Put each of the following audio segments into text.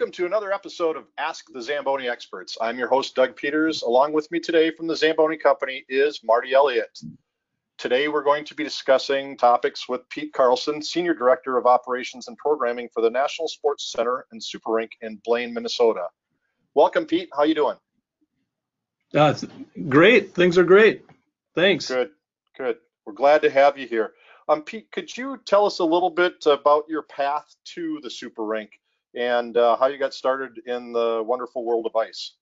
Welcome to another episode of Ask the Zamboni Experts. I'm your host, Doug Peters. Along with me today from the Zamboni Company is Marty Elliott. Today, we're going to be discussing topics with Pete Carlson, Senior Director of Operations and Programming for the National Sports Center and Super Rink in Blaine, Minnesota. Welcome, Pete. How you doing? Uh, great. Things are great. Thanks. Good. Good. We're glad to have you here. Um, Pete, could you tell us a little bit about your path to the Super Rink and uh, how you got started in the wonderful world of ice?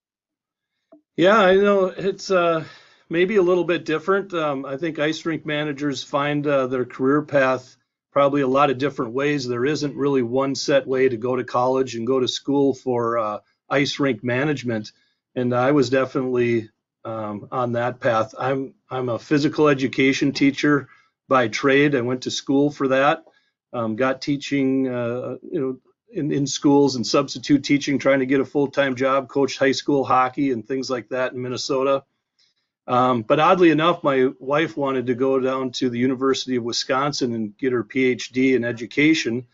Yeah, I know it's uh, maybe a little bit different. Um, I think ice rink managers find uh, their career path probably a lot of different ways. There isn't really one set way to go to college and go to school for uh, ice rink management, and I was definitely um, on that path. I'm I'm a physical education teacher by trade. I went to school for that. Um, got teaching, uh, you know, in, in schools and substitute teaching, trying to get a full-time job, coached high school hockey and things like that in Minnesota. Um, but oddly enough, my wife wanted to go down to the University of Wisconsin and get her PhD in education.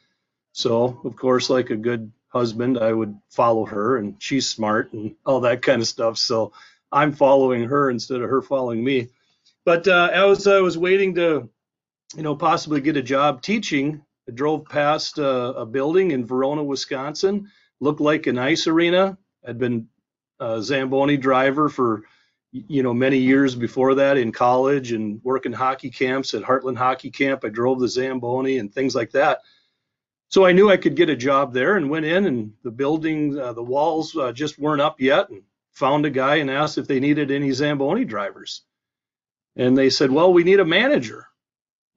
So, of course, like a good husband, I would follow her, and she's smart and all that kind of stuff. So, I'm following her instead of her following me. But uh, as I was waiting to you know, possibly get a job teaching. I drove past uh, a building in Verona, Wisconsin, looked like an ice arena. I'd been a Zamboni driver for, you know, many years before that in college and working hockey camps at Heartland Hockey Camp. I drove the Zamboni and things like that. So I knew I could get a job there and went in and the building, uh, the walls uh, just weren't up yet and found a guy and asked if they needed any Zamboni drivers. And they said, well, we need a manager.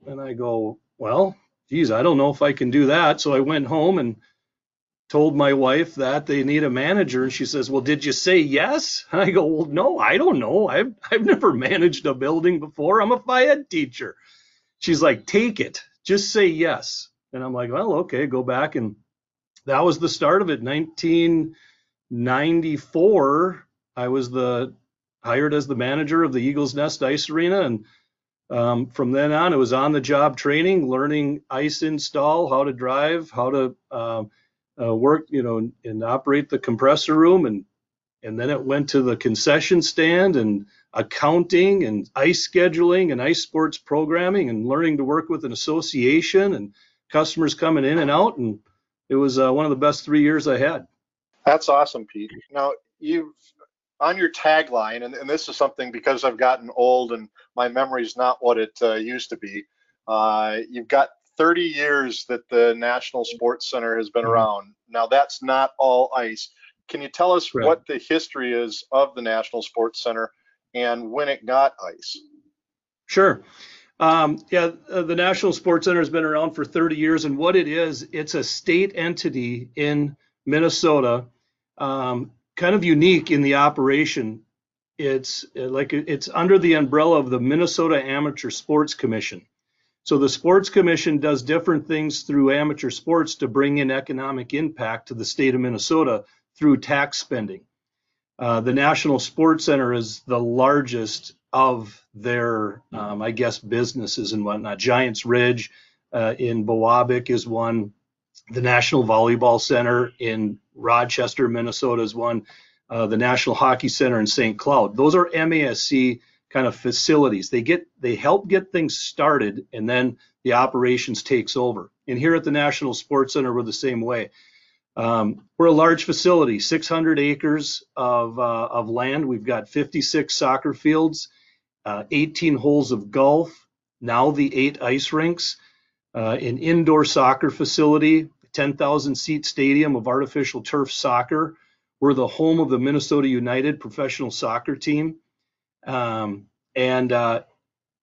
And I go, well, geez, I don't know if I can do that. So I went home and told my wife that they need a manager. And she says, well, did you say yes? And I go, well, no, I don't know. I've, I've never managed a building before. I'm a phy ed teacher. She's like, take it. Just say yes. And I'm like, well, okay, go back. And that was the start of it. 1994, I was the hired as the manager of the Eagles Nest Ice Arena. And um, from then on, it was on the job training, learning ice install, how to drive, how to um, uh, work, you know, and operate the compressor room. And, and then it went to the concession stand and accounting and ice scheduling and ice sports programming and learning to work with an association and customers coming in and out. And it was uh, one of the best three years I had. That's awesome, Pete. Now, you've on your tagline, and, and, this is something because I've gotten old and my memory is not what it uh, used to be. Uh, you've got 30 years that the National Sports Center has been mm-hmm. around. Now, that's not all ice. Can you tell us right. what the history is of the National Sports Center and when it got ice? Sure. Um, yeah, uh, the National Sports Center has been around for 30 years, and what it is, it's a state entity in Minnesota. Um, kind of unique in the operation. It's uh, like it's under the umbrella of the Minnesota Amateur Sports Commission. So the Sports Commission does different things through amateur sports to bring in economic impact to the state of Minnesota through tax spending. Uh, the National Sports Center is the largest of their, um, I guess, businesses and whatnot. Giants Ridge uh, in Biwabik is one. The National Volleyball Center in Rochester, Minnesota is one. Uh, the National Hockey Center in St. Cloud. Those are MASC kind of facilities. They get they help get things started, and then the operations takes over. And here at the National Sports Center, we're the same way. Um, we're a large facility, 600 acres of, uh, of land. We've got 56 soccer fields, uh, 18 holes of golf, now the eight ice rinks, uh, an indoor soccer facility, 10,000 seat stadium of artificial turf soccer. We're the home of the Minnesota United professional soccer team. Um, and uh,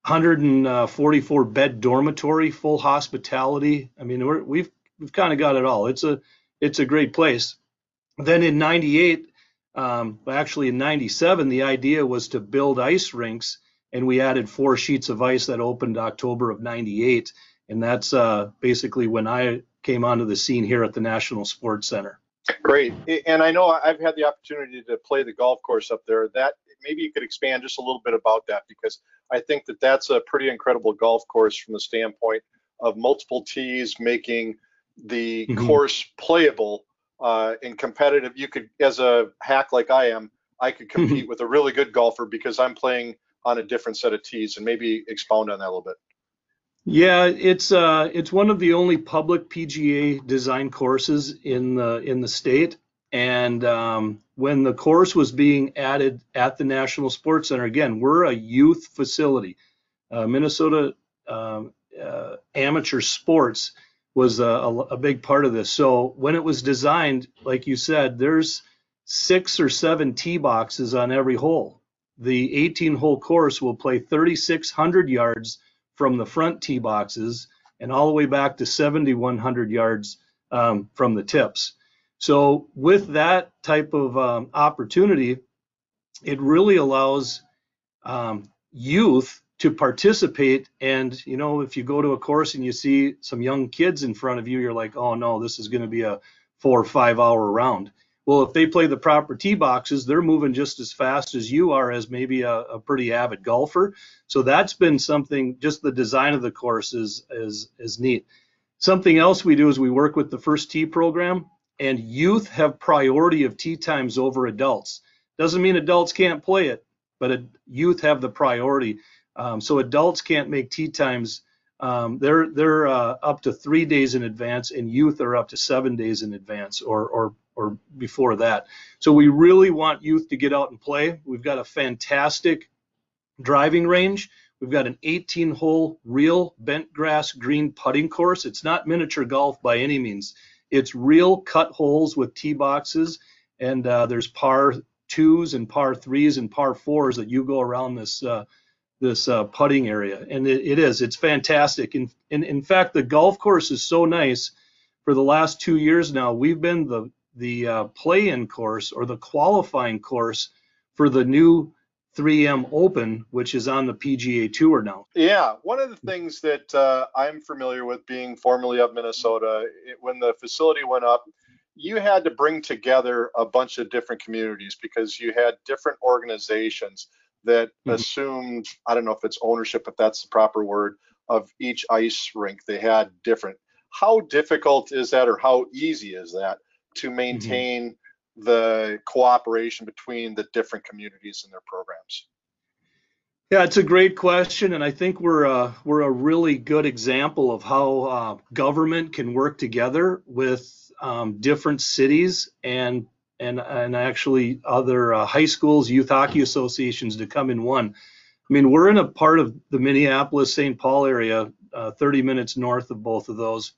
144 bed dormitory, full hospitality. I mean, we have we've, we've kind of got it all. It's a it's a great place. Then in '98, um, actually in '97, the idea was to build ice rinks, and we added four sheets of ice that opened October of '98, and that's uh, basically when I came onto the scene here at the National Sports Center. Great. And I know I've had the opportunity to play the golf course up there. That maybe you could expand just a little bit about that because I think that that's a pretty incredible golf course from the standpoint of multiple tees making the mm-hmm. course playable uh, in competitive, you could, as a hack like I am, I could compete with a really good golfer because I'm playing on a different set of tees. And maybe expound on that a little bit. Yeah, it's uh, it's one of the only public PGA design courses in the in the state. And um, when the course was being added at the National Sports Center, again, we're a youth facility. Uh, Minnesota um, uh, amateur sports was a, a, a, big part of this. So when it was designed, like you said, there's six or seven tee boxes on every hole. The 18 hole course will play 3,600 yards from the front tee boxes and all the way back to 7,100 yards um, from the tips. So with that type of um, opportunity, it really allows um, youth to participate. And you know, if you go to a course and you see some young kids in front of you, you're like, oh no, this is going to be a four or five hour round. Well, if they play the proper tee boxes, they're moving just as fast as you are as maybe a, a, pretty avid golfer. So that's been something, just the design of the course is, is, is neat. Something else we do is we work with the first tee program and youth have priority of tee times over adults. Doesn't mean adults can't play it, but youth have the priority. Um, so adults can't make tee times. Um, they're they're uh, up to three days in advance, and youth are up to seven days in advance, or or or before that. So we really want youth to get out and play. We've got a fantastic driving range. We've got an 18 hole real bent grass green putting course. It's not miniature golf by any means. It's real cut holes with tee boxes, and uh, there's par twos and par threes and par fours that you go around this uh, this uh, putting area, and it, it is. It's fantastic. And, and in fact, the golf course is so nice. For the last two years now, we've been the the uh, play-in course or the qualifying course for the new 3M Open, which is on the PGA Tour now. Yeah, one of the things that uh, I'm familiar with being formerly of Minnesota, it, when the facility went up, you had to bring together a bunch of different communities because you had different organizations that mm-hmm. assumed, I don't know if it's ownership, if that's the proper word, of each ice rink. They had different. How difficult is that, or how easy is that to mm-hmm. maintain? Mm-hmm the cooperation between the different communities and their programs? Yeah, it's a great question, and I think we're a, uh, we're a really good example of how uh, government can work together with um, different cities and and and actually other uh, high schools, youth hockey associations to come in one. I mean, we're in a part of the Minneapolis St. Paul area, uh, 30 minutes north of both of those.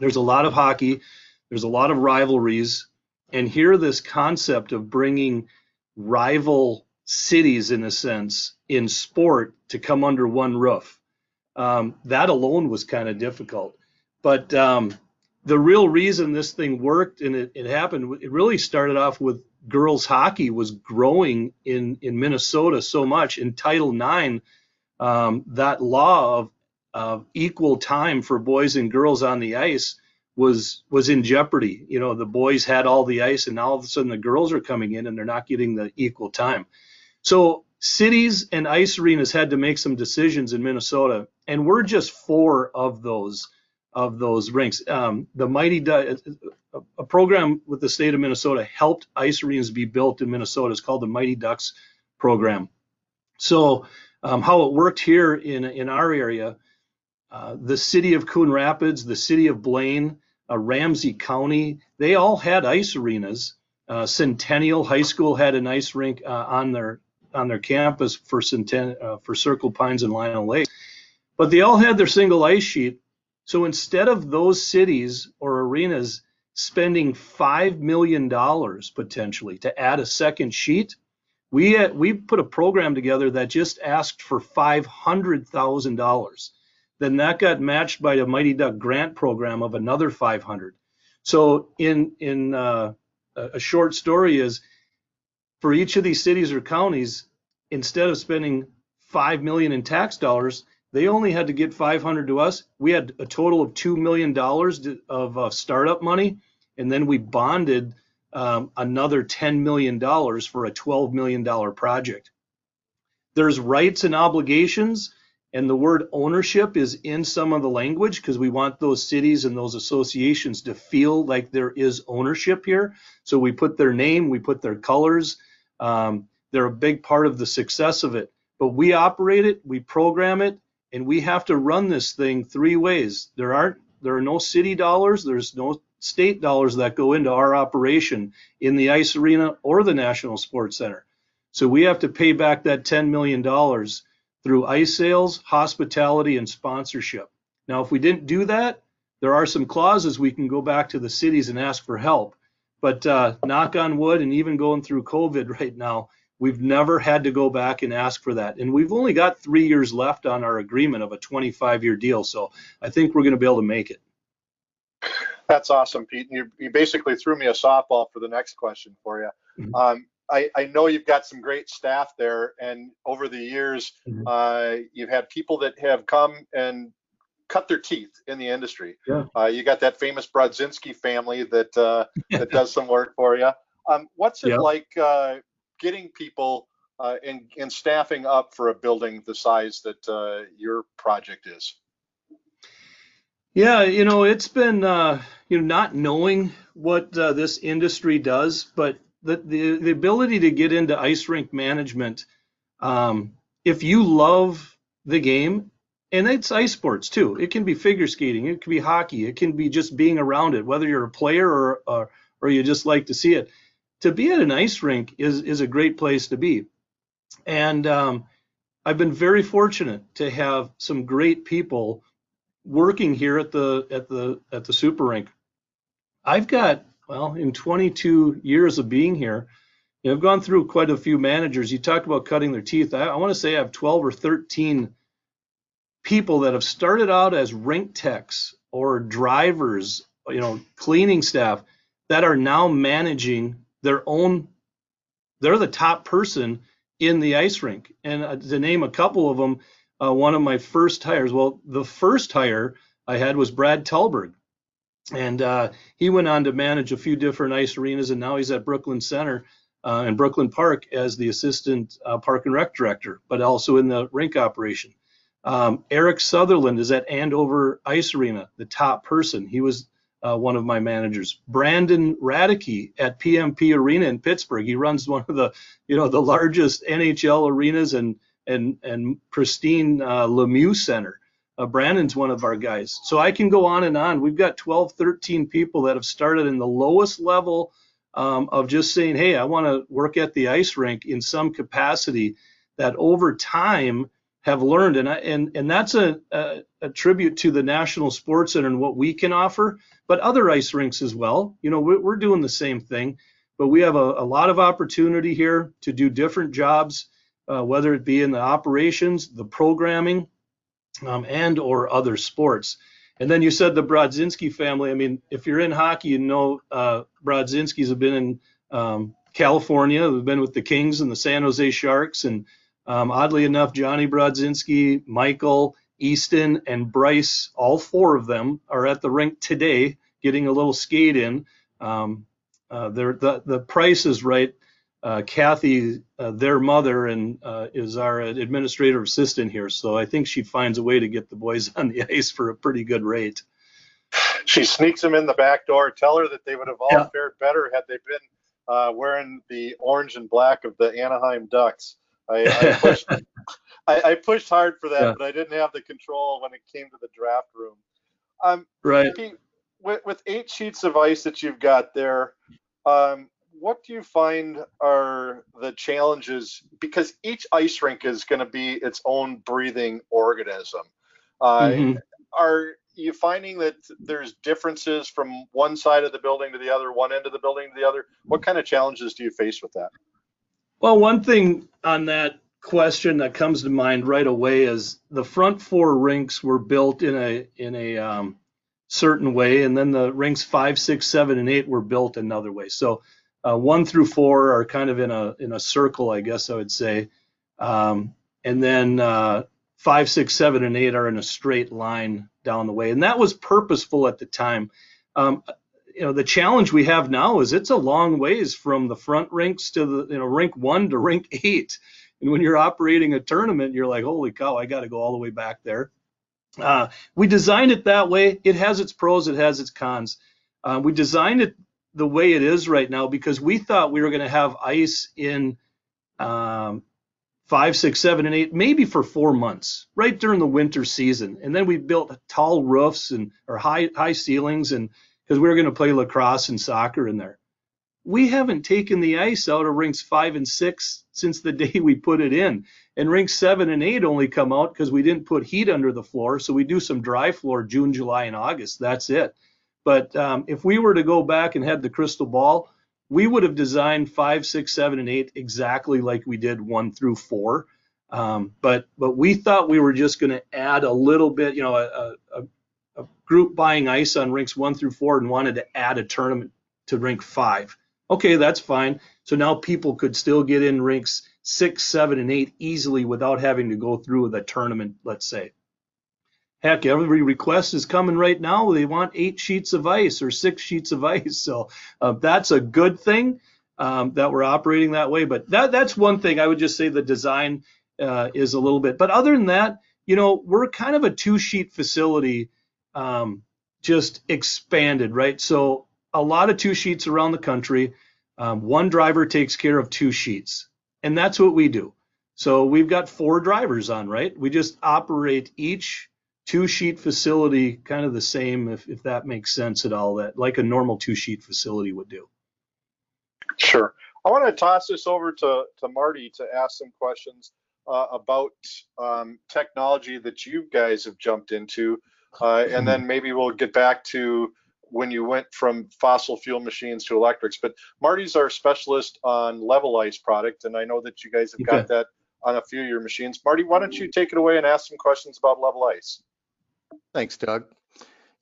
There's a lot of hockey. There's a lot of rivalries and here this concept of bringing rival cities in a sense in sport to come under one roof um, that alone was kind of difficult but um, the real reason this thing worked and it, it, happened it really started off with girls hockey was growing in in minnesota so much in title ix um, that law of, of equal time for boys and girls on the ice was was in jeopardy. You know, the boys had all the ice, and all of a sudden the girls are coming in and they're not getting the equal time. So cities and ice arenas had to make some decisions in Minnesota, and we're just four of those of those rinks. Um, the Mighty Ducks, a program with the state of Minnesota helped ice arenas be built in Minnesota. It's called the Mighty Ducks program. So um, how it worked here in in our area uh, the city of Coon Rapids, the city of Blaine, uh, Ramsey County, they all had ice arenas. Uh, Centennial High School had an ice rink uh, on their on their campus for Centen- uh, for Circle Pines and Lino Lake, but they all had their single ice sheet. So instead of those cities or arenas spending five million dollars potentially to add a second sheet, we we put a program together that just asked for five hundred thousand dollars then that got matched by a Mighty Duck grant program of another 500. So in in uh, a short story is for each of these cities or counties, instead of spending five million in tax dollars, they only had to get 500 to us. We had a total of two million dollars of uh, startup money, and then we bonded um, another 10 million dollars for a 12 million dollar project. There's rights and obligations And the word ownership is in some of the language because we want those cities and those associations to feel like there is ownership here. So we put their name, we put their colors. Um, they're a big part of the success of it. But we operate it, we program it, and we have to run this thing three ways. There aren't there are no city dollars, there's no state dollars that go into our operation in the ice arena or the National Sports Center. So we have to pay back that $10 million through ice sales, hospitality, and sponsorship. Now, if we didn't do that, there are some clauses we can go back to the cities and ask for help. But uh, knock on wood, and even going through COVID right now, we've never had to go back and ask for that. And we've only got three years left on our agreement of a 25 year deal. So I think we're going to be able to make it. That's awesome, Pete. You, you basically threw me a softball for the next question for you. Mm-hmm. Um, I, I, know you've got some great staff there, and over the years, mm-hmm. uh, you've had people that have come and cut their teeth in the industry. Yeah. Uh, you got that famous Brodzinski family that uh, that does some work for you. Um, what's it yeah. like uh, getting people uh, and, and staffing up for a building the size that uh, your project is? Yeah, you know, it's been uh, you know not knowing what uh, this industry does, but the, the the ability to get into ice rink management. Um, if you love the game, and it's ice sports too. It can be figure skating, it can be hockey, it can be just being around it, whether you're a player or or, or you just like to see it. To be at an ice rink is is a great place to be, and um, I've been very fortunate to have some great people working here at the at the at the super rink. I've got well in 22 years of being here, you know, I've gone through quite a few managers. You talked about cutting their teeth. I, I want to say I have 12 or 13 people that have started out as rink techs or drivers, you know, cleaning staff that are now managing their own. They're the top person in the ice rink, and uh, to name a couple of them uh, one of my first hires. Well, the first hire I had was Brad Talberg, and uh, he went on to manage a few different ice arenas, and now he's at Brooklyn Center uh, and Brooklyn Park as the assistant uh, park and rec director, but also in the rink operation. Um, Eric Sutherland is at Andover Ice Arena, the top person. He was uh, one of my managers. Brandon Radicke at PMP Arena in Pittsburgh. He runs one of the, you know, the largest NHL arenas and and and pristine uh, Lemieux Center. Uh, Brandon's one of our guys. So I can go on and on. We've got 12, 13 people that have started in the lowest level um, of just saying, hey, I want to work at the ice rink in some capacity that over time have learned. And, I, and, and that's a, a, a tribute to the National Sports Center and what we can offer, but other ice rinks as well. You know, we're, we're doing the same thing, but we have a, a lot of opportunity here to do different jobs uh, whether it be in the operations, the programming, um, and or other sports. And then you said the Brodzinski family. I mean, if you're in hockey, you know uh, Brodzinskis have been in um, California. They've been with the Kings and the San Jose Sharks. And um, oddly enough, Jonny Brodzinski, Michael, Easton, and Bryce, all four of them are at the rink today getting a little skate in. Um, uh, the, the price is right uh, Kathy, uh, their mother, and uh, is our administrative assistant here. So I think she finds a way to get the boys on the ice for a pretty good rate. She sneaks them in the back door. Tell her that they would have all yeah. fared better had they been uh, wearing the orange and black of the Anaheim Ducks. I, I pushed, I, I, pushed hard for that, yeah. but I didn't have the control when it came to the draft room. Um, right. With, with eight sheets of ice that you've got there, um, what do you find are the challenges? Because each ice rink is going to be its own breathing organism. Uh, mm-hmm. Are you finding that there's differences from one side of the building to the other, one end of the building to the other? What kind of challenges do you face with that? Well, one thing on that question that comes to mind right away is the front four rinks were built in a in a um, certain way, and then the rinks five, six, seven, and eight were built another way. So uh, one through four are kind of in a in a circle, I guess I would say, um, and then uh, five, six, seven, and eight are in a straight line down the way, and that was purposeful at the time. Um, you know, the challenge we have now is it's a long ways from the front rinks to the you know rink one to rink eight. And when you're operating a tournament, you're like, holy cow, I got to go all the way back there. Uh, we designed it that way. It has its pros, it has its cons. Uh, we designed it the way it is right now because we thought we were going to have ice in um, five, six, seven, and eight, maybe for four months, right during the winter season. And then we built tall roofs and or high high ceilings, and because we were going to play lacrosse and soccer in there. We haven't taken the ice out of rinks five and six since the day we put it in. And rinks seven and eight only come out because we didn't put heat under the floor. So we do some dry floor June, July, and August. That's it. But um, if we were to go back and had the crystal ball, we would have designed five, six, seven, and eight exactly like we did one through four. Um, but but we thought we were just going to add a little bit, you know, a, a, a, group buying ice on rinks one through four and wanted to add a tournament to rink five. Okay, that's fine. So now people could still get in rinks six, seven, and eight easily without having to go through the tournament, let's say. Heck, every request is coming right now. They want eight sheets of ice or six sheets of ice. So uh, that's a good thing um, that we're operating that way. But that that's one thing I would just say the design uh, is a little bit. But other than that, you know, we're kind of a two sheet facility, um, just expanded, right? So a lot of two sheets around the country. Um, one driver takes care of two sheets, and that's what we do. So we've got four drivers on, right? We just operate each two sheet facility kind of the same if, if that makes sense at all that like a normal two sheet facility would do sure i want to toss this over to, to marty to ask some questions uh, about um, technology that you guys have jumped into uh, and then maybe we'll get back to when you went from fossil fuel machines to electrics but marty's our specialist on level ice product and i know that you guys have got that on a few of your machines. Marty why don't you take it away and ask some questions about level ice? Thanks, Doug.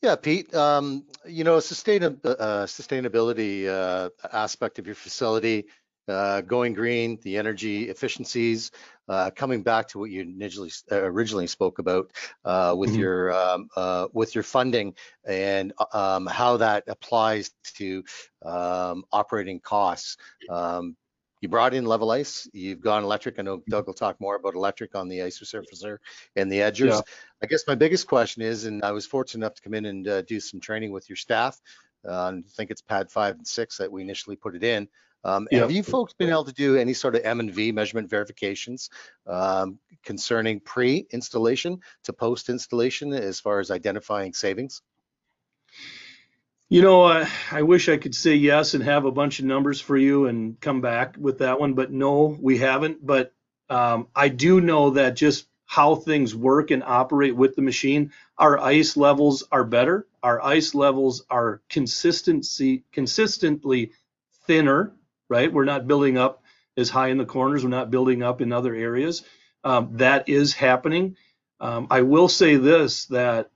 Yeah, Pete, um, you know, sustain, uh, sustainability uh, aspect of your facility, uh, going green, the energy efficiencies, uh, coming back to what you initially, uh, originally spoke about uh, with mm -hmm. your um, with your funding and um, how that applies to um, operating costs. Um, you brought in level ice, you've gone electric. I know Doug will talk more about electric on the ice resurfacer and the edgers. Yeah. I guess my biggest question is, and I was fortunate enough to come in and uh, do some training with your staff. Uh, I think it's pad five and six that we initially put it in. Um, yeah. Have you folks been able to do any sort of M and V measurement verifications um, concerning pre-installation to post-installation as far as identifying savings? You know, uh, I wish I could say yes and have a bunch of numbers for you and come back with that one, but no, we haven't. But um, I do know that just how things work and operate with the machine, our ice levels are better. Our ice levels are consistency consistently thinner, right? We're not building up as high in the corners. We're not building up in other areas. Um, that is happening. Um, I will say this that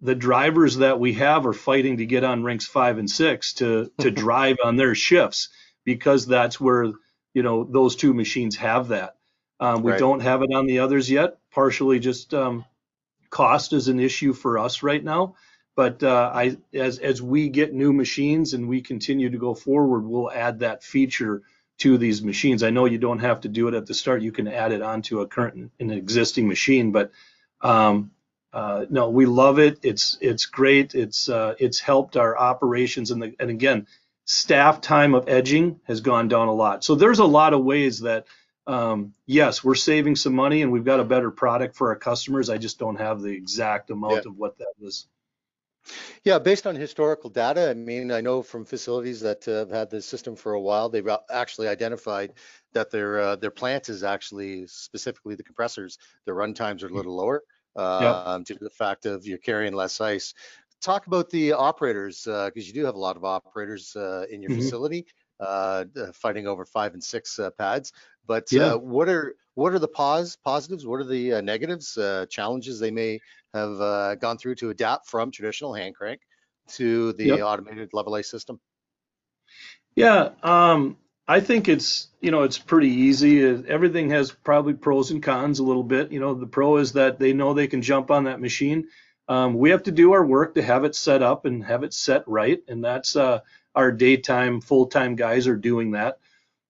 the drivers that we have are fighting to get on rinks five and six to to drive on their shifts because that's where you know those two machines have that. Um, we right. don't have it on the others yet. Partially just um, cost is an issue for us right now. But uh, I, as as we get new machines and we continue to go forward, we'll add that feature to these machines. I know you don't have to do it at the start; you can add it onto a current an existing machine. But um, uh, no, we love it. It's it's great. It's uh, it's helped our operations and the and again, staff time of edging has gone down a lot. So there's a lot of ways that um, yes, we're saving some money and we've got a better product for our customers. I just don't have the exact amount yeah. of what that was. Yeah, based on historical data, I mean, I know from facilities that uh, have had the system for a while, they've actually identified that their uh, their plant is actually specifically the compressors, their run times are a mm. little lower um, yep. due to the fact of you're carrying less ice. Talk about the operators because uh, you do have a lot of operators uh, in your mm-hmm. facility uh, fighting over five and six uh, pads. But uh, yeah. what are what are the pos positives? What are the uh, negatives? challenges they may have gone through to adapt from traditional hand crank to the yep. automated Level Ice system? Yeah, um, I think it's you know it's pretty easy. Everything has probably pros and cons a little bit. You know, the pro is that they know they can jump on that machine. Um, we have to do our work to have it set up and have it set right, and that's uh, our daytime, full-time guys are doing that.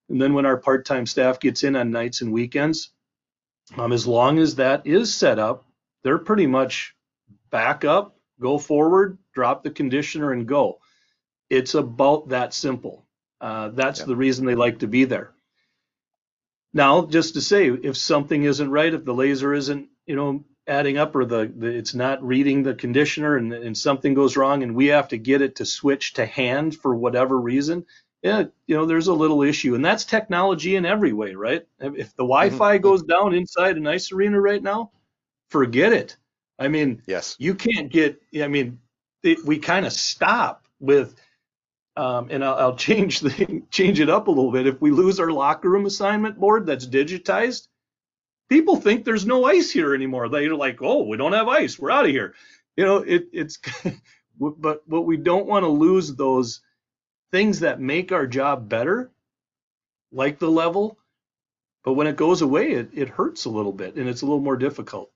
And then when our part-time staff gets in on nights and weekends, Um, as long as that is set up, they're pretty much back up, go forward, drop the conditioner, and go. It's about that simple. Uh, that's Yeah. the reason they like to be there. Now, just to say, if something isn't right, if the laser isn't, you know, adding up or the, the it's not reading the conditioner and, and something goes wrong and we have to get it to switch to hand for whatever reason, yeah, you know, there's a little issue. And that's technology in every way, right? If if the Wi-Fi goes down inside an ice arena right now, forget it. I mean, Yes. you can't get i mean it, we kind of stop with um, and I'll, I'll change the change it up a little bit. If we lose our locker room assignment board that's digitized people think there's no ice here anymore. They're like oh we don't have ice. We're out of here. You know it, it's but but we don't want to lose those things that make our job better like the level but when it goes away it, it hurts a little bit and it's a little more difficult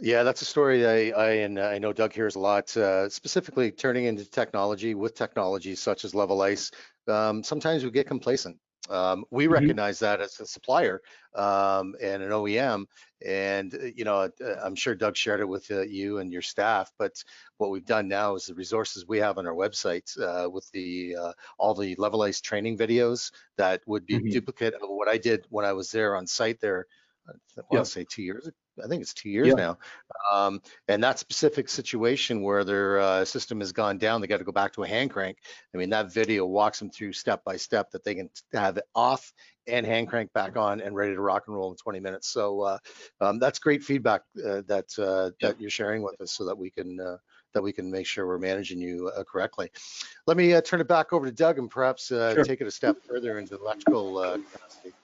Yeah, that's a story I, I and I know Doug hears a lot, uh, specifically turning into technology with technologies such as Level Ice. Um, sometimes we get complacent. Um, we Mhm. recognize that as a supplier um, and an OEM, and uh, you know, uh, I'm sure Doug shared it with uh, you and your staff. But what we've done now is the resources we have on our website uh, with the uh, all the Level Ice training videos that would be Mhm. duplicate of what I did when I was there on site there. I want to say two years. I think it's two years Yeah. now. Um, and that specific situation where their uh, system has gone down, they got to go back to a hand crank. I mean, that video walks them through step by step that they can have it off and hand crank back on and ready to rock and roll in 20 minutes. So uh, um, that's great feedback uh, that uh, that you're sharing with us, so that we can uh, that we can make sure we're managing you uh, correctly. Let me uh, turn it back over to Doug and perhaps uh, Sure. take it a step further into electrical uh, capacity.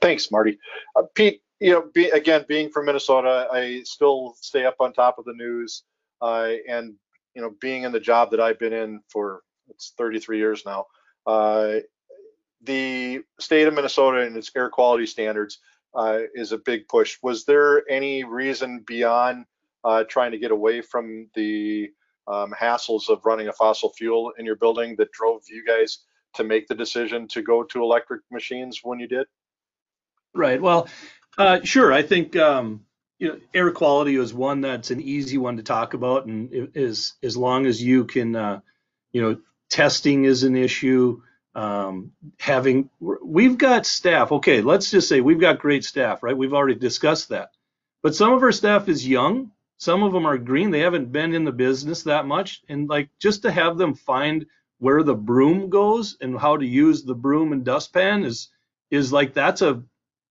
Thanks, Marty. Uh, Pete, you know, be, again, being from Minnesota, I still stay up on top of the news. Uh, and, you know, being in the job that I've been in for it's 33 years now, uh, the state of Minnesota and its air quality standards uh, is a big push. Was there any reason beyond uh, trying to get away from the um, hassles of running a fossil fuel in your building that drove you guys to make the decision to go to electric machines when you did? Right. Well, uh, sure. I think um, you know air quality is one that's an easy one to talk about, and is as long as you can, uh, you know, testing is an issue. Um, having we've got staff. Okay, let's just say we've got great staff, right? We've already discussed that. But some of our staff is young. Some of them are green. They haven't been in the business that much, and like just to have them find where the broom goes and how to use the broom and dustpan is is like that's a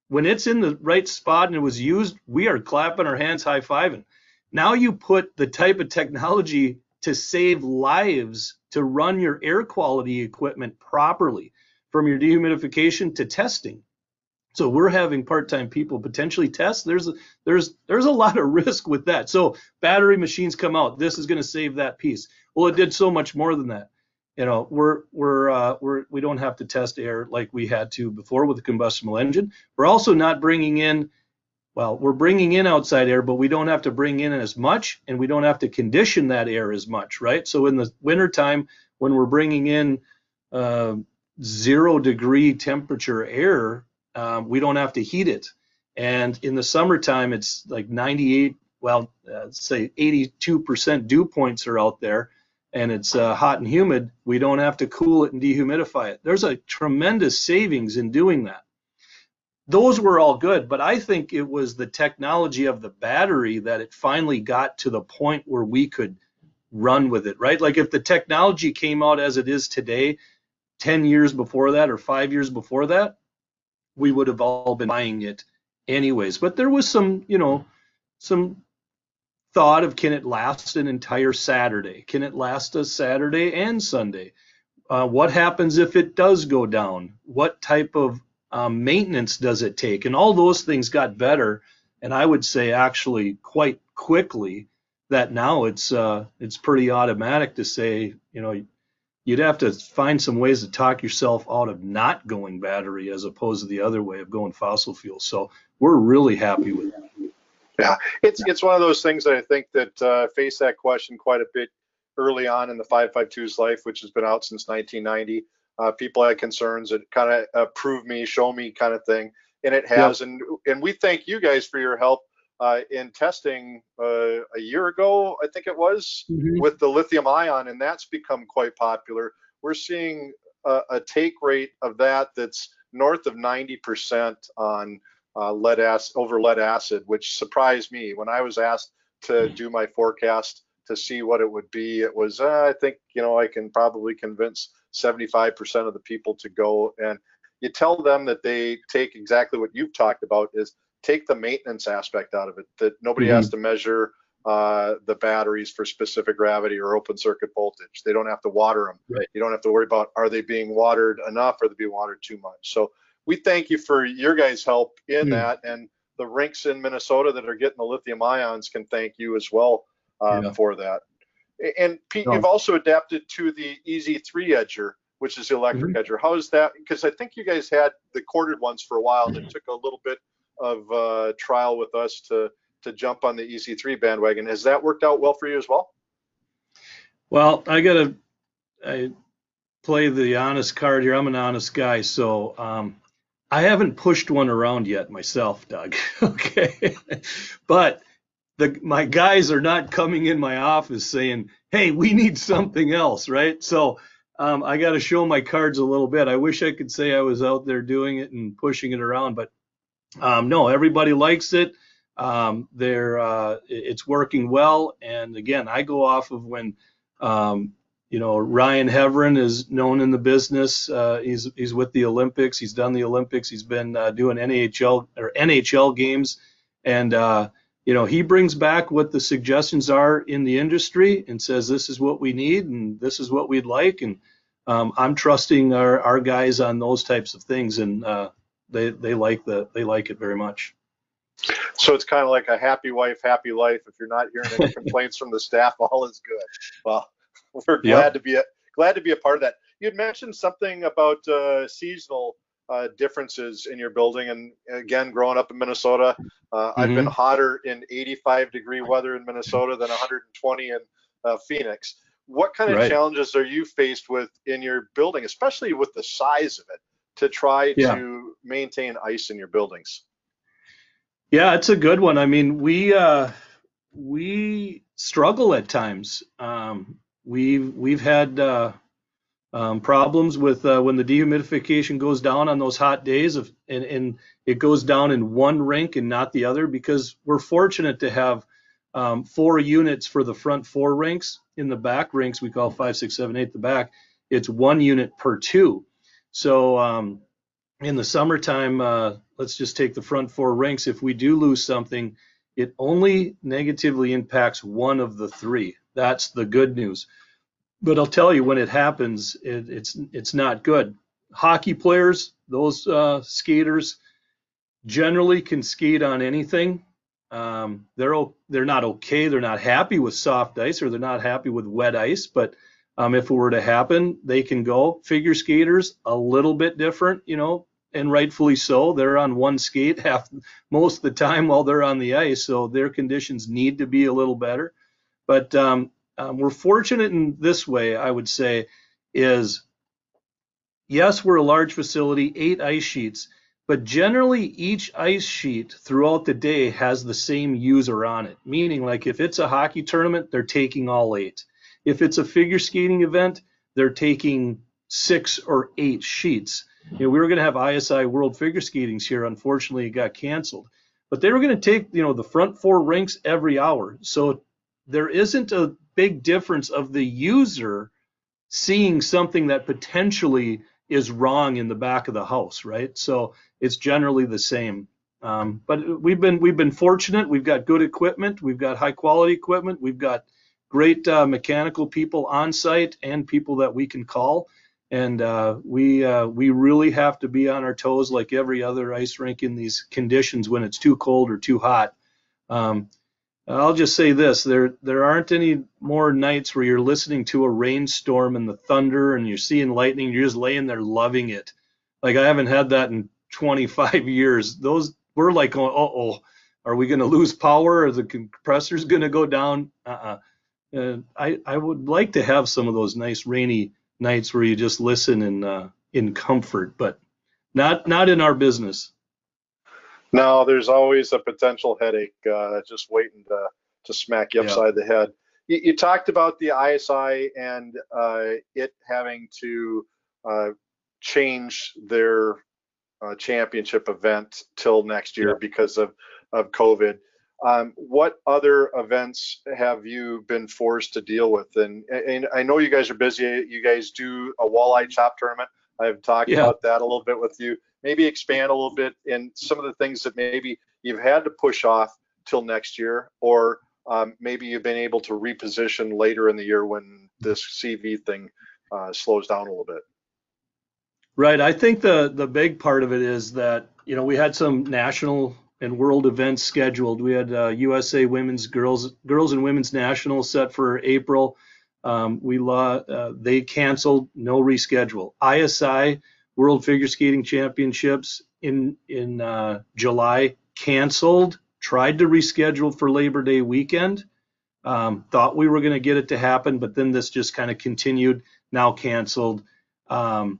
when it's in the right spot and it was used, we are clapping our hands, high fiving. Now you put the type of technology to save lives to run your air quality equipment properly from your dehumidification to testing. So we're having part-time people potentially test. There's a, there's there's a lot of risk with that. So battery machines come out. This is going to save that piece. Well, it did so much more than that you know we're we're uh, we're we don't have to test air like we had to before with the combustible engine. We're also not bringing in well, we're bringing in outside air, but we don't have to bring in as much, and we don't have to condition that air as much, right? So in the wintertime, when we're bringing in uh, zero degree temperature air, um, we don't have to heat it. And in the summertime, it's like 98, well, uh, say 82% dew points are out there and it's uh, hot and humid, we don't have to cool it and dehumidify it. There's a tremendous savings in doing that. Those were all good, but I think it was the technology of the battery that it finally got to the point where we could run with it, right? Like if the technology came out as it is today, 10 years before that or five years before that, we would have all been buying it anyways. But there was some, you know, some thought of can it last an entire Saturday? Can it last a Saturday and Sunday? Uh, what happens if it does go down? What type of um, maintenance does it take? And all those things got better, and I would say actually quite quickly. That now it's uh, it's pretty automatic to say, you know, you'd have to find some ways to talk yourself out of not going battery as opposed to the other way of going fossil fuel. So we're really happy with that. Yeah, it's it's one of those things that I think that uh, face that question quite a bit early on in the 552's life, which has been out since 1990. Uh, people had concerns that kind of uh, prove me, show me kind of thing. and it has. And and we thank you guys for your help uh, in testing uh, a year ago, I think it was, Mhm. with the lithium ion, and that's become quite popular. We're seeing a, a take rate of that that's north of 90% on uh, lead acid over lead acid, which surprised me. When I was asked to do my forecast to see what it would be. It was, uh, I think, you know, I can probably convince 75% of the people to go. And you tell them that they take exactly what you've talked about is take the maintenance aspect out of it that nobody has to measure uh, the batteries for specific gravity or open circuit voltage. They don't have to water them Right. you don't have to worry about are they being watered enough or are they being watered too much. So we thank you for your guys help in Mm. that and the rinks in minnesota that are getting the lithium ions can thank you as well um, Yeah. for that and pete No. you've also adapted to the EC3 edger which is the electric Mm-hmm. edger how is that because i think you guys had the corded ones for a while and it took a little bit of uh, trial with us to to jump on the EC3 bandwagon. Has that worked out well for you as well? Well, I gotta I play the honest card here. I'm an honest guy, so um, I haven't pushed one around yet myself, Doug. okay, but the my guys are not coming in my office saying, "Hey, we need something else," right? So um, I got to show my cards a little bit. I wish I could say I was out there doing it and pushing it around, but um, no, everybody likes it. Um, they're uh, it's working well, and again, I go off of when um, you know, Ryan Heverin is known in the business. Uh, he's he's with the Olympics. He's done the Olympics. He's been uh, doing NHL or NHL games, and uh, you know, he brings back what the suggestions are in the industry and says this is what we need and this is what we'd like. And um, I'm trusting our, our guys on those types of things, and uh, they they like the they like it very much. So it's kind of like a happy wife, happy life. If you're not hearing any complaints from the staff, all is good. Well, we're Yep. glad to be a, glad to be a part of that. You had mentioned something about uh, seasonal uh, differences in your building, and again, growing up in Minnesota, uh, I've been hotter in 85 degree weather in Minnesota than 120 in uh, Phoenix. What kind of Right. challenges are you faced with in your building, especially with the size of it, to try Yeah. to maintain ice in your buildings? Yeah, it's a good one. I mean, we uh, we struggle at times. Um, we've we've had uh, um, problems with uh, when the dehumidification goes down on those hot days, of, and, and it goes down in one rink and not the other because we're fortunate to have um, four units for the front four rinks. In the back rinks, we call five, six, seven, eight. The back, it's one unit per two. So um, in the summertime, uh, let's just take the front four rinks. If we do lose something, it only negatively impacts one of the three. That's the good news. But I'll tell you, when it happens, it, it's it's not good. Hockey players, those uh, skaters, generally can skate on anything. Um, they're they're not okay. They're not happy with soft ice, or they're not happy with wet ice. But um, if it were to happen, they can go. Figure skaters, a little bit different, you know, and rightfully so. They're on one skate half most of the time while they're on the ice, so their conditions need to be a little better. But um, um, we're fortunate in this way, I would say, is yes, we're a large facility, eight ice sheets, but generally each ice sheet throughout the day has the same user on it. Meaning, like if it's a hockey tournament, they're taking all eight. If it's a figure skating event, they're taking six or eight sheets. You know, we were going to have ISI World Figure Skatings here. Unfortunately, it got canceled. But they were going to take, you know, the front four rinks every hour. So there isn't a big difference of the user seeing something that potentially is wrong in the back of the house, right? So it's generally the same. Um, but we've been we've been fortunate. We've got good equipment. We've got high quality equipment. We've got great uh, mechanical people on site and people that we can call. And uh, we uh, we really have to be on our toes like every other ice rink in these conditions when it's too cold or too hot. Um, I'll just say this: there there aren't any more nights where you're listening to a rainstorm and the thunder and you're seeing lightning. You're just laying there loving it. Like I haven't had that in 25 years. Those we're like, oh, oh, are we going to lose power? Are the compressors going to go down? Uh-uh. Uh, I I would like to have some of those nice rainy nights where you just listen in uh, in comfort, but not not in our business. No, there's always a potential headache uh, just waiting to, to smack you Yeah. upside the head. You, you talked about the ISI and uh, it having to uh, change their uh, championship event till next year Yeah. because of, of COVID. Um, what other events have you been forced to deal with? And, and I know you guys are busy. You guys do a walleye chop tournament. I've talked Yeah. about that a little bit with you. Maybe expand a little bit in some of the things that maybe you've had to push off till next year, or um, maybe you've been able to reposition later in the year when this CV thing uh, slows down a little bit. Right. I think the the big part of it is that you know we had some national and world events scheduled. We had uh, USA Women's Girls Girls and Women's National set for April. Um, we uh, they canceled, no reschedule. ISI World Figure Skating Championships in in uh, July canceled. Tried to reschedule for Labor Day weekend. Um, thought we were going to get it to happen, but then this just kind of continued. Now canceled. Um,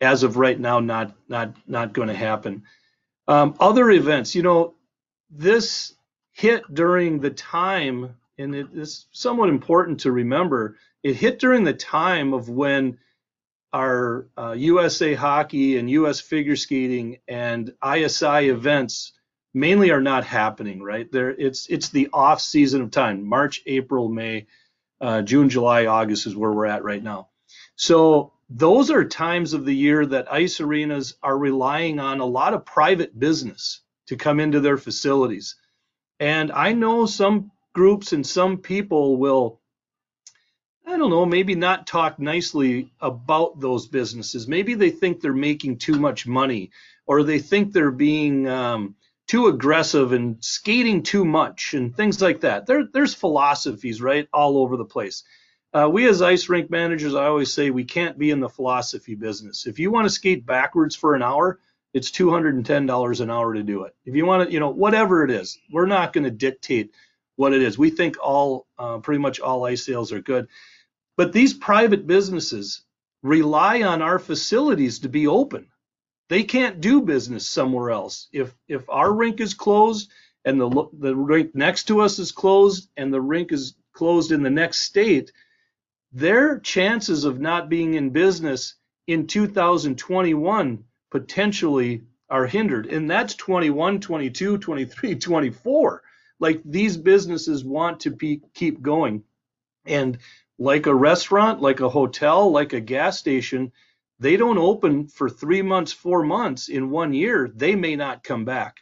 as of right now, not not not going to happen. Um, other events, you know, this hit during the time, and it is somewhat important to remember. It hit during the time of when our uh, USA Hockey and US Figure Skating and ISI events mainly are not happening. Right there, it's it's the off season of time. March, April, May, uh, June, July, August is where we're at right now. So those are times of the year that ice arenas are relying on a lot of private business to come into their facilities. And I know some groups and some people will, I don't know, maybe not talk nicely about those businesses. Maybe they think they're making too much money or they think they're being um, too aggressive and skating too much and things like that. There, there's philosophies, right, all over the place. Uh, we as ice rink managers, I always say we can't be in the philosophy business. If you want to skate backwards for an hour, it's $210 an hour to do it. If you want to, you know, whatever it is, we're not going to dictate what it is. We think all, uh, pretty much all ice sales are good. But these private businesses rely on our facilities to be open. They can't do business somewhere else. If if our rink is closed and the the rink next to us is closed and the rink is closed in the next state, their chances of not being in business in 2021 potentially are hindered. And that's 21, 22, 23, 24. Like these businesses want to be, keep going. And like a restaurant, like a hotel, like a gas station, they don't open for three months, four months in one year. They may not come back.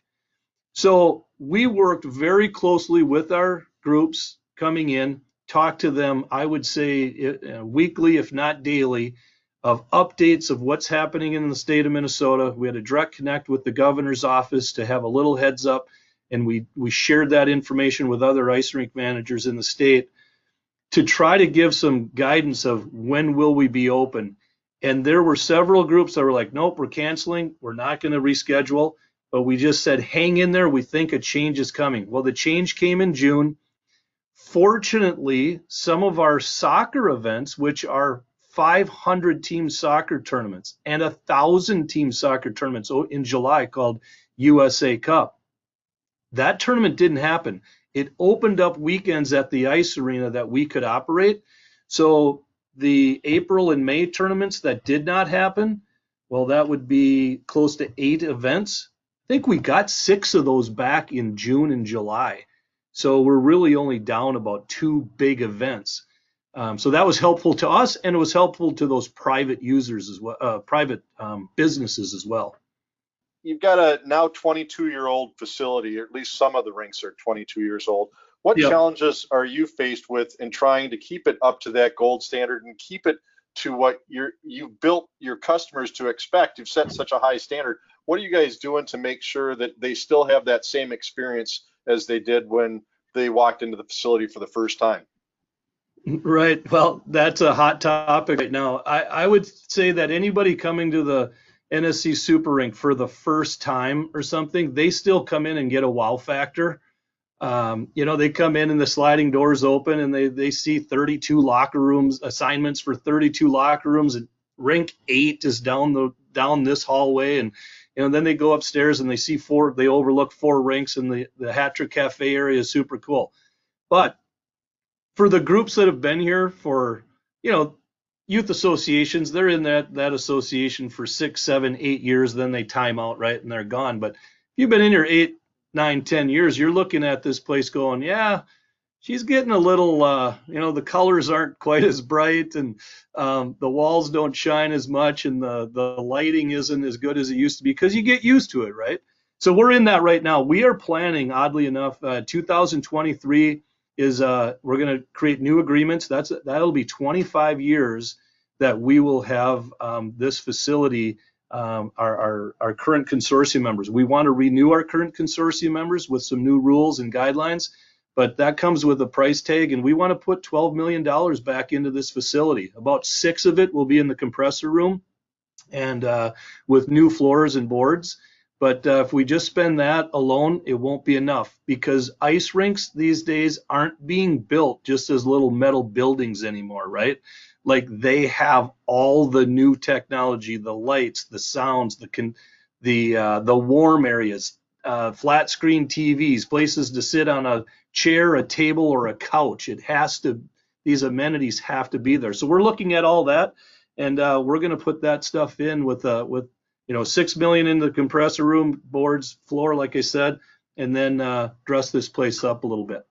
So we worked very closely with our groups coming in, talk to them, I would say uh, weekly, if not daily, of updates of what's happening in the state of Minnesota. We had a direct connect with the governor's office to have a little heads up, and we, we shared that information with other ice rink managers in the state to try to give some guidance of when will we be open. And there were several groups that were like, nope, we're canceling. We're not going to reschedule. But we just said, hang in there. We think a change is coming. Well, the change came in June. Fortunately, some of our soccer events, which are 500 team soccer tournaments and a thousand team soccer tournaments in July called USA Cup, that tournament didn't happen. It opened up weekends at the ice arena that we could operate. So the April and May tournaments that did not happen, well, that would be close to eight events. I think we got six of those back in June and July. So we're really only down about two big events. Um, so that was helpful to us, and it was helpful to those private users as well, uh, private um, businesses as well. You've got a now 22 year old facility, or at least some of the rinks are 22 years old. What Yep. challenges are you faced with in trying to keep it up to that gold standard and keep it to what you're you've built your customers to expect? You've set such a high standard. What are you guys doing to make sure that they still have that same experience as they did when they walked into the facility for the first time? Right. Well, that's a hot topic right now. I, I would say that anybody coming to the NSC Super Rink for the first time or something, they still come in and get a wow factor. Um, you know, they come in and the sliding doors open and they, they see 32 locker rooms, assignments for 32 locker rooms, and rink eight is down the down this hallway and You know, then they go upstairs and they see four, they overlook four rinks and the, the Hat Trick Cafe area is super cool. But for the groups that have been here for, you know, youth associations, they're in that, that association for six, seven, eight years, then they time out, right? And they're gone. But if you've been in here eight, nine, ten years, you're looking at this place going, yeah, she's getting a little, uh, you know, the colors aren't quite as bright and um, the walls don't shine as much and the, the lighting isn't as good as it used to be because you get used to it, right? So we're in that right now. We are planning, oddly enough, uh, 2023 is uh, we're going to create new agreements. That's that'll be 25 years that we will have um, this facility. Um, our, our, our current consortium members. We want to renew our current consortium members with some new rules and guidelines, but that comes with a price tag, and we want to put 12 million dollars back into this facility. About six of it will be in the compressor room, and uh, with new floors and boards. But uh, if we just spend that alone, it won't be enough because ice rinks these days aren't being built just as little metal buildings anymore, right? Like they have all the new technology, the lights, the sounds, the con- the uh, the warm areas, uh, flat screen TVs, places to sit on a chair, a table, or a couch. It has to. These amenities have to be there. So we're looking at all that, and uh, we're going to put that stuff in with uh, with you know, six million in the compressor room, boards, floor, like I said, and then uh, dress this place up a little bit.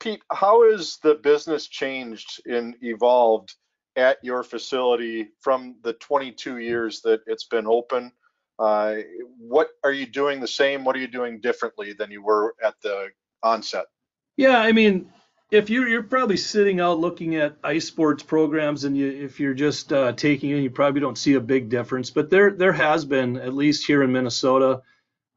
Pete, how has the business changed and evolved at your facility from the 22 years that it's been open? Uh, what are you doing the same? What are you doing differently than you were at the onset? Yeah, I mean, if you're you're probably sitting out looking at ice sports programs and you if you're just uh, taking it you probably don't see a big difference but there there has been at least here in minnesota.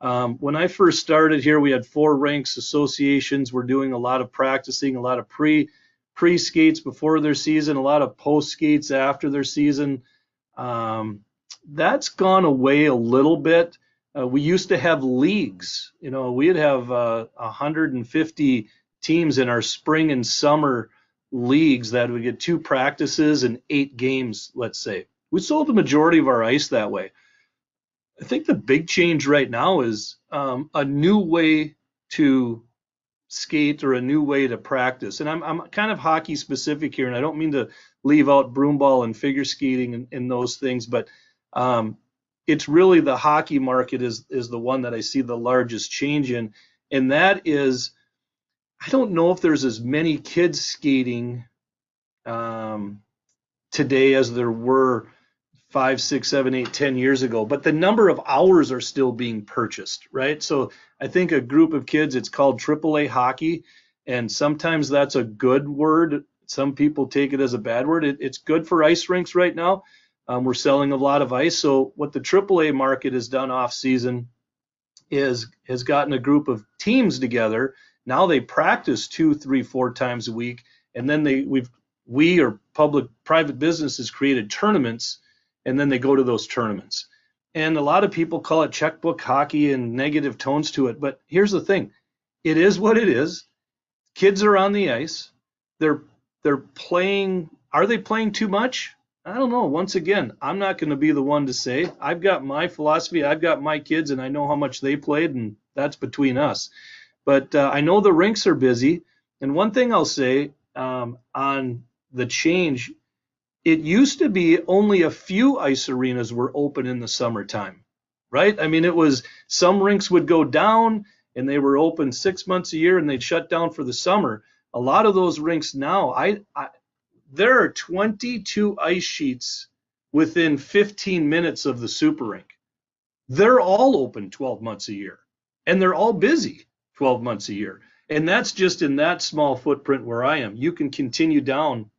Um, when i first started here we had four ranks. Associations we're doing a lot of practicing a lot of pre pre skates before their season a lot of post skates after their season. Um, that's gone away a little bit. Uh, we used to have leagues. You know we'd have uh, 150 teams in our spring and summer leagues that would get two practices and eight games, let's say. We sold the majority of our ice that way. I think the big change right now is um, a new way to skate or a new way to practice. And I'm, I'm kind of hockey specific here, and I don't mean to leave out broomball and figure skating and, and those things, but um, it's really the hockey market is is the one that I see the largest change in, and that is I don't know if there's as many kids skating um, today as there were five, six, seven, eight, ten years ago, but the number of hours are still being purchased, right? So I think a group of kids, it's called AAA hockey, and sometimes that's a good word. Some people take it as a bad word. It, it's good for ice rinks right now. Um, we're selling a lot of ice. So what the AAA market has done off season is has gotten a group of teams together now they practice two, three, four times a week, and then they we've we or public private businesses created tournaments, and then they go to those tournaments. And a lot of people call it checkbook hockey and negative tones to it, but here's the thing: it is what it is. Kids are on the ice. They're they're playing. Are they playing too much? I don't know. Once again, I'm not going to be the one to say. I've got my philosophy. I've got my kids, and I know how much they played, and that's between us. But uh, I know the rinks are busy. And one thing I'll say um, on the change, it used to be only a few ice arenas were open in the summertime, right? I mean, it was some rinks would go down and they were open six months a year and they'd shut down for the summer. A lot of those rinks now, I, I there are 22 ice sheets within 15 minutes of the super rink. They're all open 12 months a year and they're all busy. 12 months a year. And that's just in that small footprint where I am. You can continue down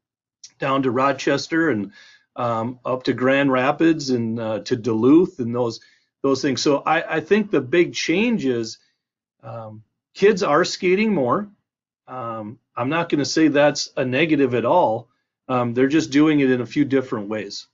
down to Rochester and um, up to Grand Rapids and uh, to Duluth and those those things. So I, I think the big change is um, kids are skating more. Um, I'm not going to say that's a negative at all. Um, they're just doing it in a few different ways.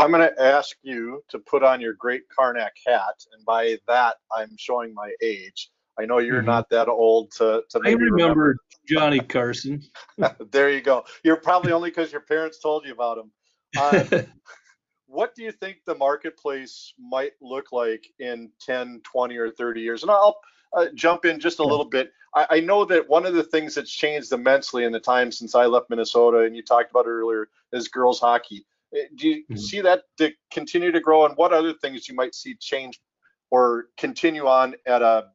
I'm going to ask you to put on your great Carnac hat, and by that I'm showing my age. I know you're mm-hmm. not that old to to. I remember, remember, Johnny Carson. there you go. You're probably only because your parents told you about him. Uh, what do you think the marketplace might look like in 10, 20, or 30 years? And I'll uh, jump in just a little bit. I, I, know that one of the things that's changed immensely in the time since I left Minnesota, and you talked about it earlier, is girls hockey. Uh, do you mm-hmm. see that to continue to grow, and what other things you might see change or continue on at a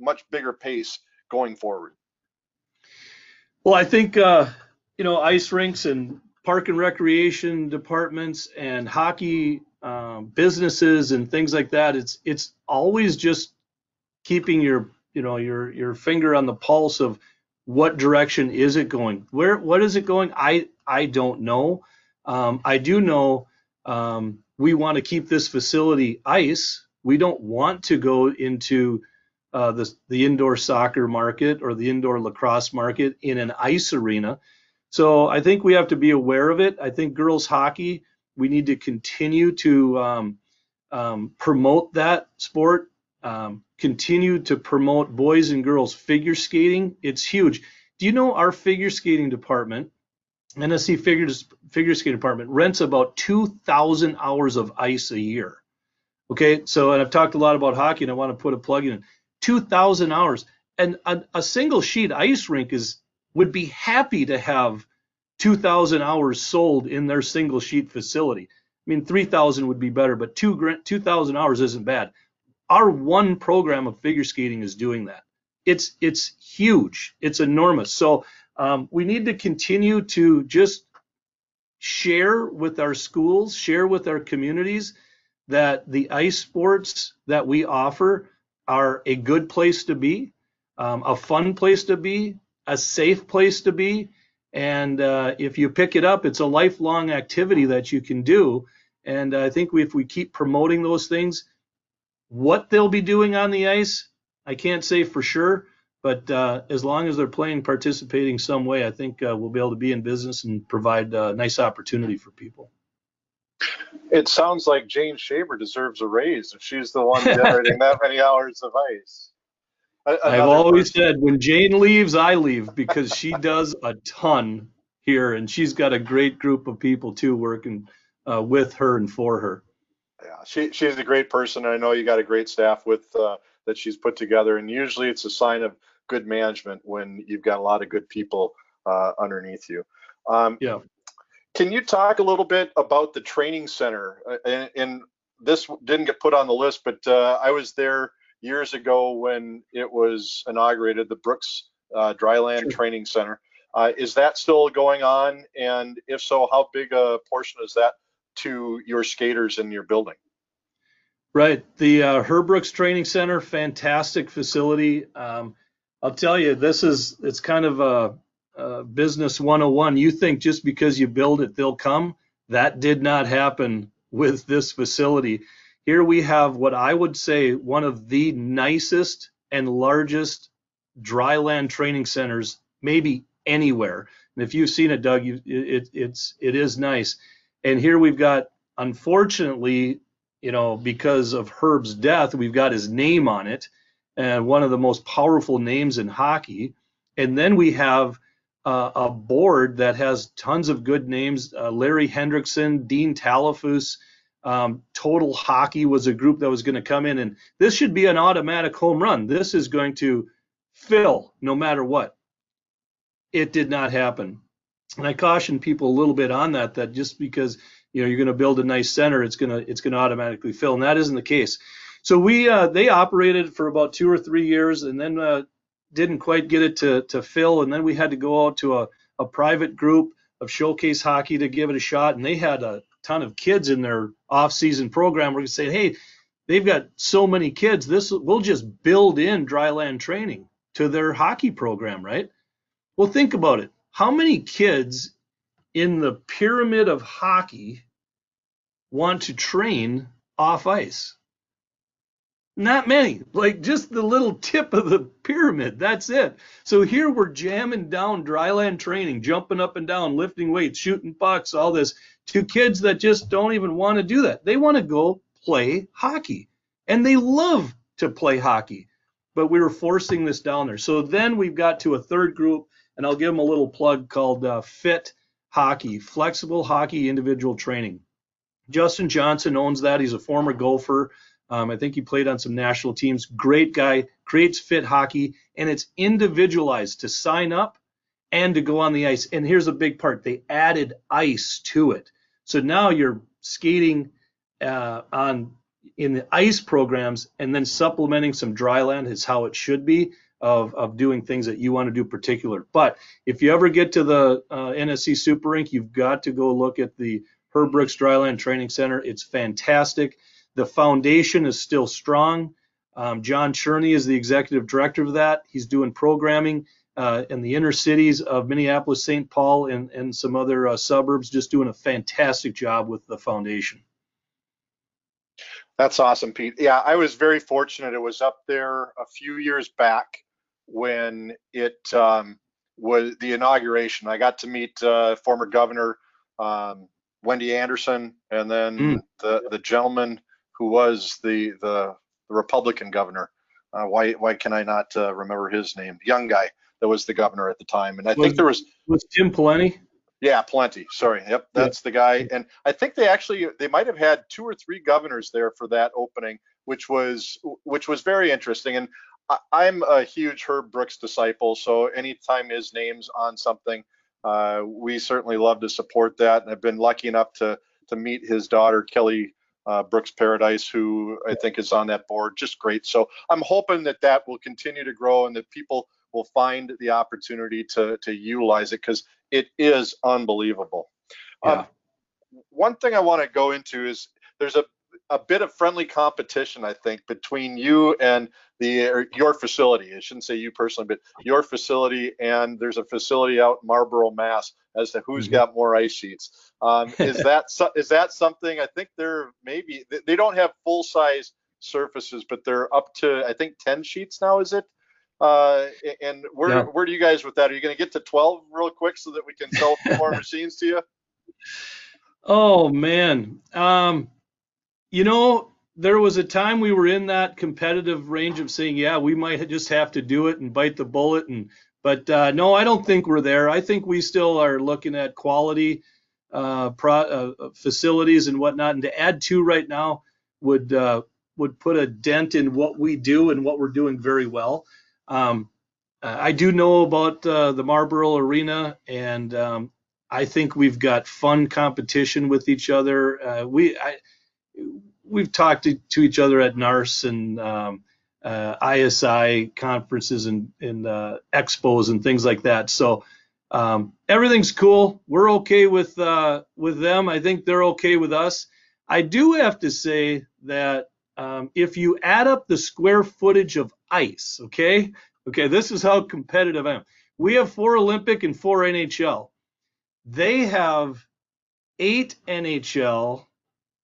much bigger pace going forward? Well, I think uh, you know ice rinks and park and recreation departments and hockey um, businesses and things like that. It's it's always just keeping your you know your your finger on the pulse of what direction is it going where what is it going i i don't know um, i do know um, we want to keep this facility ice we don't want to go into uh, the, the indoor soccer market or the indoor lacrosse market in an ice arena so i think we have to be aware of it i think girls hockey we need to continue to um, um promote that sport um, continue to promote boys and girls figure skating. It's huge. Do you know our figure skating department, NSC figure, figure skating department, rents about 2,000 hours of ice a year? Okay, so and I've talked a lot about hockey and I want to put a plug in 2,000 hours. And a, a single sheet ice rink is would be happy to have 2,000 hours sold in their single sheet facility. I mean, 3,000 would be better, but 2,000 hours isn't bad. Our one program of figure skating is doing that. It's it's huge. It's enormous. So um, we need to continue to just share with our schools, share with our communities that the ice sports that we offer are a good place to be, um, a fun place to be, a safe place to be. And uh, if you pick it up, it's a lifelong activity that you can do. And I think if we keep promoting those things, what they'll be doing on the ice, I can't say for sure, but uh, as long as they're playing, participating some way, I think uh, we'll be able to be in business and provide a uh, nice opportunity for people. It sounds like Jane Shaver deserves a raise if she's the one generating that many hours of ice. Another I've always person. said when Jane leaves, I leave because she does a ton here, and she's got a great group of people too working uh, with her and for her yeah, she she's a great person. I know you got a great staff with uh, that she's put together, and usually it's a sign of good management when you've got a lot of good people uh, underneath you. Um, yeah. Can you talk a little bit about the training center? Uh, and, and this didn't get put on the list, but uh, I was there years ago when it was inaugurated, the Brooks uh, Dryland sure. Training Center. Uh, is that still going on? And if so, how big a portion is that to your skaters in your building. Right. The uh, Herb Brooks Training Center, fantastic facility. Um, I'll tell you, this is it's kind of a, a, business 101. You think just because you build it, they'll come. That did not happen with this facility. Here we have what I would say one of the nicest and largest dryland training centers, maybe anywhere. And if you've seen it, Doug, you, it, it's it is nice. And here we've got, unfortunately, you know, because of Herb's death, we've got his name on it, and one of the most powerful names in hockey. And then we have uh, a board that has tons of good names. Uh, Larry Hendrickson, Dean Talafous, um, Total Hockey was a group that was going to come in, and this should be an automatic home run. This is going to fill no matter what. It did not happen. And I caution people a little bit on that, that just because you know you're going to build a nice center, it's going to it's going to automatically fill, and that isn't the case. So we uh, they operated for about two or three years, and then uh, didn't quite get it to to fill, and then we had to go out to a, a private group of showcase hockey to give it a shot, and they had a ton of kids in their off-season program. We're going to say hey, they've got so many kids. This we'll just build in dryland training to their hockey program, right? Well, think about it how many kids in the pyramid of hockey want to train off ice? Not many, like just the little tip of the pyramid. That's it. So here we're jamming down dryland training, jumping up and down, lifting weights, shooting pucks, all this to kids that just don't even want to do that. They want to go play hockey and they love to play hockey. But we were forcing this down there. So then we've got to a third group and I'll give them a little plug called uh, FIT Hockey, Flexible Hockey Individual Training. Justin Johnson owns that. He's a former golfer. Um, I think he played on some national teams. Great guy, creates fit hockey, and it's individualized to sign up and to go on the ice. And here's a big part they added ice to it. So now you're skating uh, on in the ice programs and then supplementing some dry land is how it should be of, of doing things that you want to do particular. But if you ever get to the uh, NSC Super Rink, you've got to go look at the Herb Brooks Dryland Training Center. It's fantastic. The foundation is still strong. Um, John Cherney is the executive director of that. He's doing programming uh, in the inner cities of Minneapolis, St. Paul, and, and some other uh, suburbs, just doing a fantastic job with the foundation. That's awesome, Pete. Yeah, I was very fortunate. It was up there a few years back when it um, was the inauguration. I got to meet uh, former Governor um, Wendy Anderson, and then mm. the the gentleman who was the the, the Republican governor. Uh, why why can I not uh, remember his name? Young guy that was the governor at the time, and I was, think there was was Tim Pawlenty. Yeah, Pawlenty. Sorry. Yep, that's yeah. the guy. And I think they actually they might have had two or three governors there for that opening, which was which was very interesting. And I, am a huge Herb Brooks disciple, so anytime his name's on something, uh, we certainly love to support that. And I've been lucky enough to to meet his daughter Kelly uh, Brooks Paradise, who I think is on that board. Just great. So I'm hoping that that will continue to grow and that people will find the opportunity to to utilize it because it is unbelievable. Yeah. Um, one thing I want to go into is there's a a bit of friendly competition, I think, between you and the your facility. I shouldn't say you personally, but your facility and there's a facility out in Marlborough, Mass, as to who's mm-hmm. got more ice sheets. Um, is that is that something? I think they're maybe they don't have full size surfaces, but they're up to I think 10 sheets now. Is it? Uh, and where yeah. where do you guys with that? Are you going to get to 12 real quick so that we can sell more machines to you? Oh man, um, you know there was a time we were in that competitive range of saying, yeah, we might just have to do it and bite the bullet. And but uh, no, I don't think we're there. I think we still are looking at quality uh, pro, uh, facilities and whatnot. And to add two right now would uh, would put a dent in what we do and what we're doing very well. Um, I do know about uh, the Marlboro Arena, and um, I think we've got fun competition with each other. Uh, we I, we've talked to, to, each other at NARS and um, uh, ISI conferences and, and uh, expos and things like that. So um, everything's cool. We're okay with uh, with them. I think they're okay with us. I do have to say that um, if you add up the square footage of ice, okay, okay, this is how competitive I am. We have four Olympic and four NHL. They have eight NHL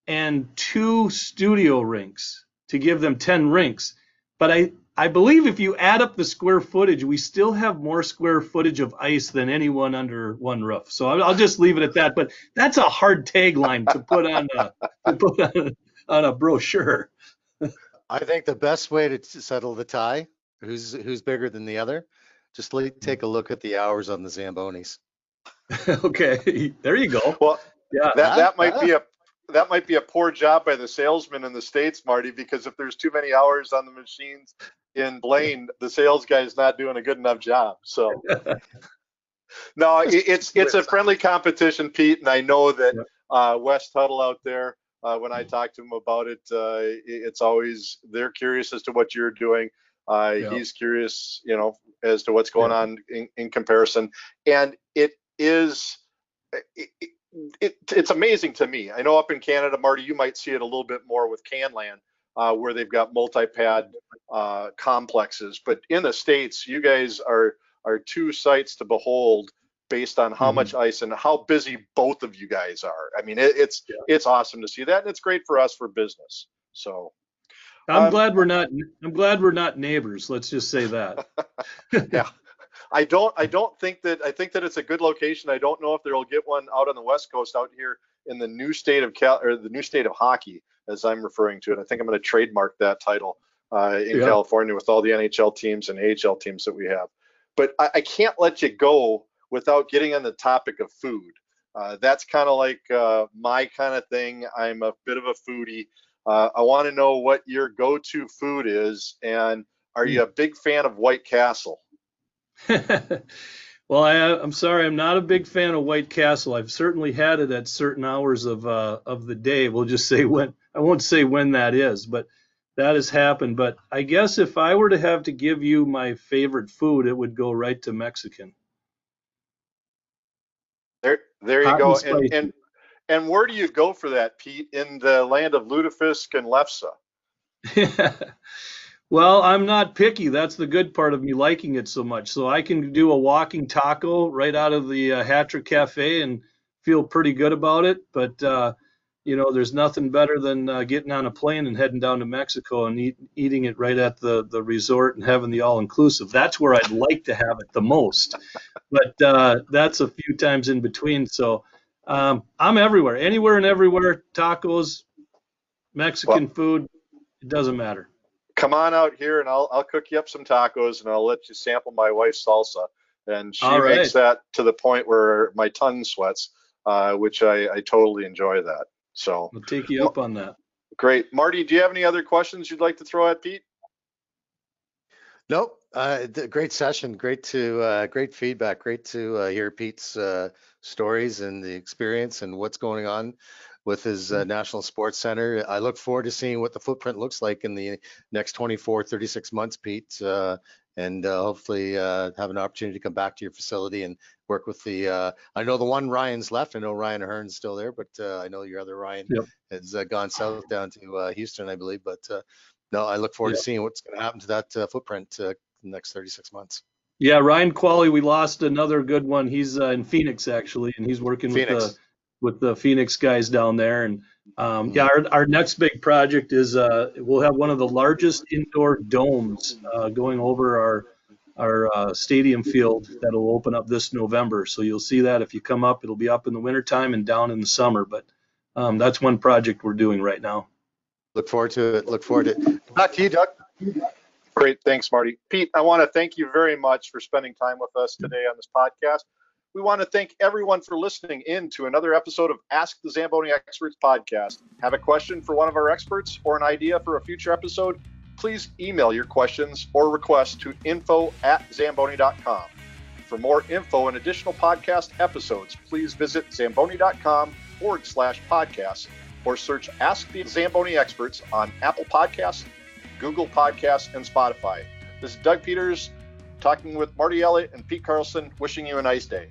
and two studio rinks to give them 10 rinks. But I, I believe if you add up the square footage, we still have more square footage of ice than anyone under one roof. So I'll, I'll just leave it at that. But that's a hard tagline to put on a, to put on a, on a brochure. I think the best way to settle the tie, who's who's bigger than the other, just take a look at the hours on the Zambonis. okay, there you go. Well, yeah, that, that might be a that might be a poor job by the salesman in the states, Marty, because if there's too many hours on the machines in Blaine, the sales guy is not doing a good enough job. So. no, it's it's a friendly competition, Pete, and I know that uh, Wes Tuttle out there uh, when I talk to him about it, uh, it's always they're curious as to what you're doing. Uh, yeah. He's curious, you know, as to what's going yeah. on in, in, comparison, and it is. It, it, it's amazing to me. I know up in Canada, Marty, you might see it a little bit more with Canlan, uh, where they've got multi-pad uh, complexes. But in the states, you guys are are two sights to behold based on how mm-hmm. much ice and how busy both of you guys are. I mean, it, it's yeah. it's awesome to see that, and it's great for us for business. So. I'm um, glad we're not. I'm glad we're not neighbors. Let's just say that. yeah, I don't. I don't think that. I think that it's a good location. I don't know if they'll get one out on the West Coast, out here in the new state of Cal or the new state of hockey, as I'm referring to it. I think I'm going to trademark that title uh, in yeah. California with all the NHL teams and AHL teams that we have. But I, I can't let you go without getting on the topic of food. Uh, that's kind of like uh, my kind of thing. I'm a bit of a foodie. Uh, I want to know what your go-to food is, and are you a big fan of White Castle? well, I, am sorry, I'm not a big fan of White Castle. I've certainly had it at certain hours of uh, of the day. We'll just say when. I won't say when that is, but that has happened. But I guess if I were to have to give you my favorite food, it would go right to Mexican. There, there you Hot go. And, and, and and where do you go for that, Pete? In the land of lutefisk and lefse? well, I'm not picky. That's the good part of me liking it so much. So I can do a walking taco right out of the uh, Hat Trick Cafe and feel pretty good about it. But uh, you know, there's nothing better than uh, getting on a plane and heading down to Mexico and eat, eating it right at the, the resort and having the all inclusive. That's where I'd like to have it the most, but uh, that's a few times in between. So um, I'm everywhere, anywhere and everywhere. Tacos, Mexican well, food, it doesn't matter. Come on out here and I'll I'll cook you up some tacos and I'll let you sample my wife's salsa. And she right. makes that to the point where my tongue sweats, uh, which I, I totally enjoy that. So I'll take you up on that. Great. Marty, do you have any other questions you'd like to throw at Pete? Nope. Uh, great session. Great to uh, great feedback. Great to uh, hear Pete's uh, stories and the experience and what's going on with his uh, National Sports Center. I look forward to seeing what the footprint looks like in the next 24, 36 months, Pete, uh, and uh, hopefully uh, have an opportunity to come back to your facility and work with the. Uh, I know the one Ryan's left. I know Ryan Hearn's still there, but uh, I know your other Ryan yep. has gone south down to Houston, I believe. But no, I look forward yep. to seeing what's going to happen to that footprint in the next 36 months. Yeah, Ryan Qualley, we lost another good one. He's in Phoenix actually, and he's working Phoenix. with the with the Phoenix guys down there. And um, yeah, our, our next big project is uh, we'll have one of the largest indoor domes uh, going over our our uh, stadium field that'll open up this November. So you'll see that if you come up, it'll be up in the wintertime and down in the summer. But um, that's one project we're doing right now. Look forward to it. Look forward to it. Back to you, Doug. Great. Thanks, Marty. Pete, I want to thank you very much for spending time with us today on this podcast. We want to thank everyone for listening in to another episode of Ask the Zamboni Experts podcast. Have a question for one of our experts or an idea for a future episode? Please email your questions or requests to info at zamboni.com. For more info and additional podcast episodes, please visit zamboni.com forward slash podcast or search Ask the Zamboni Experts on Apple Podcasts, Google Podcasts, and Spotify. This is Doug Peters talking with Marty Elliott and Pete Carlson, wishing you a nice day.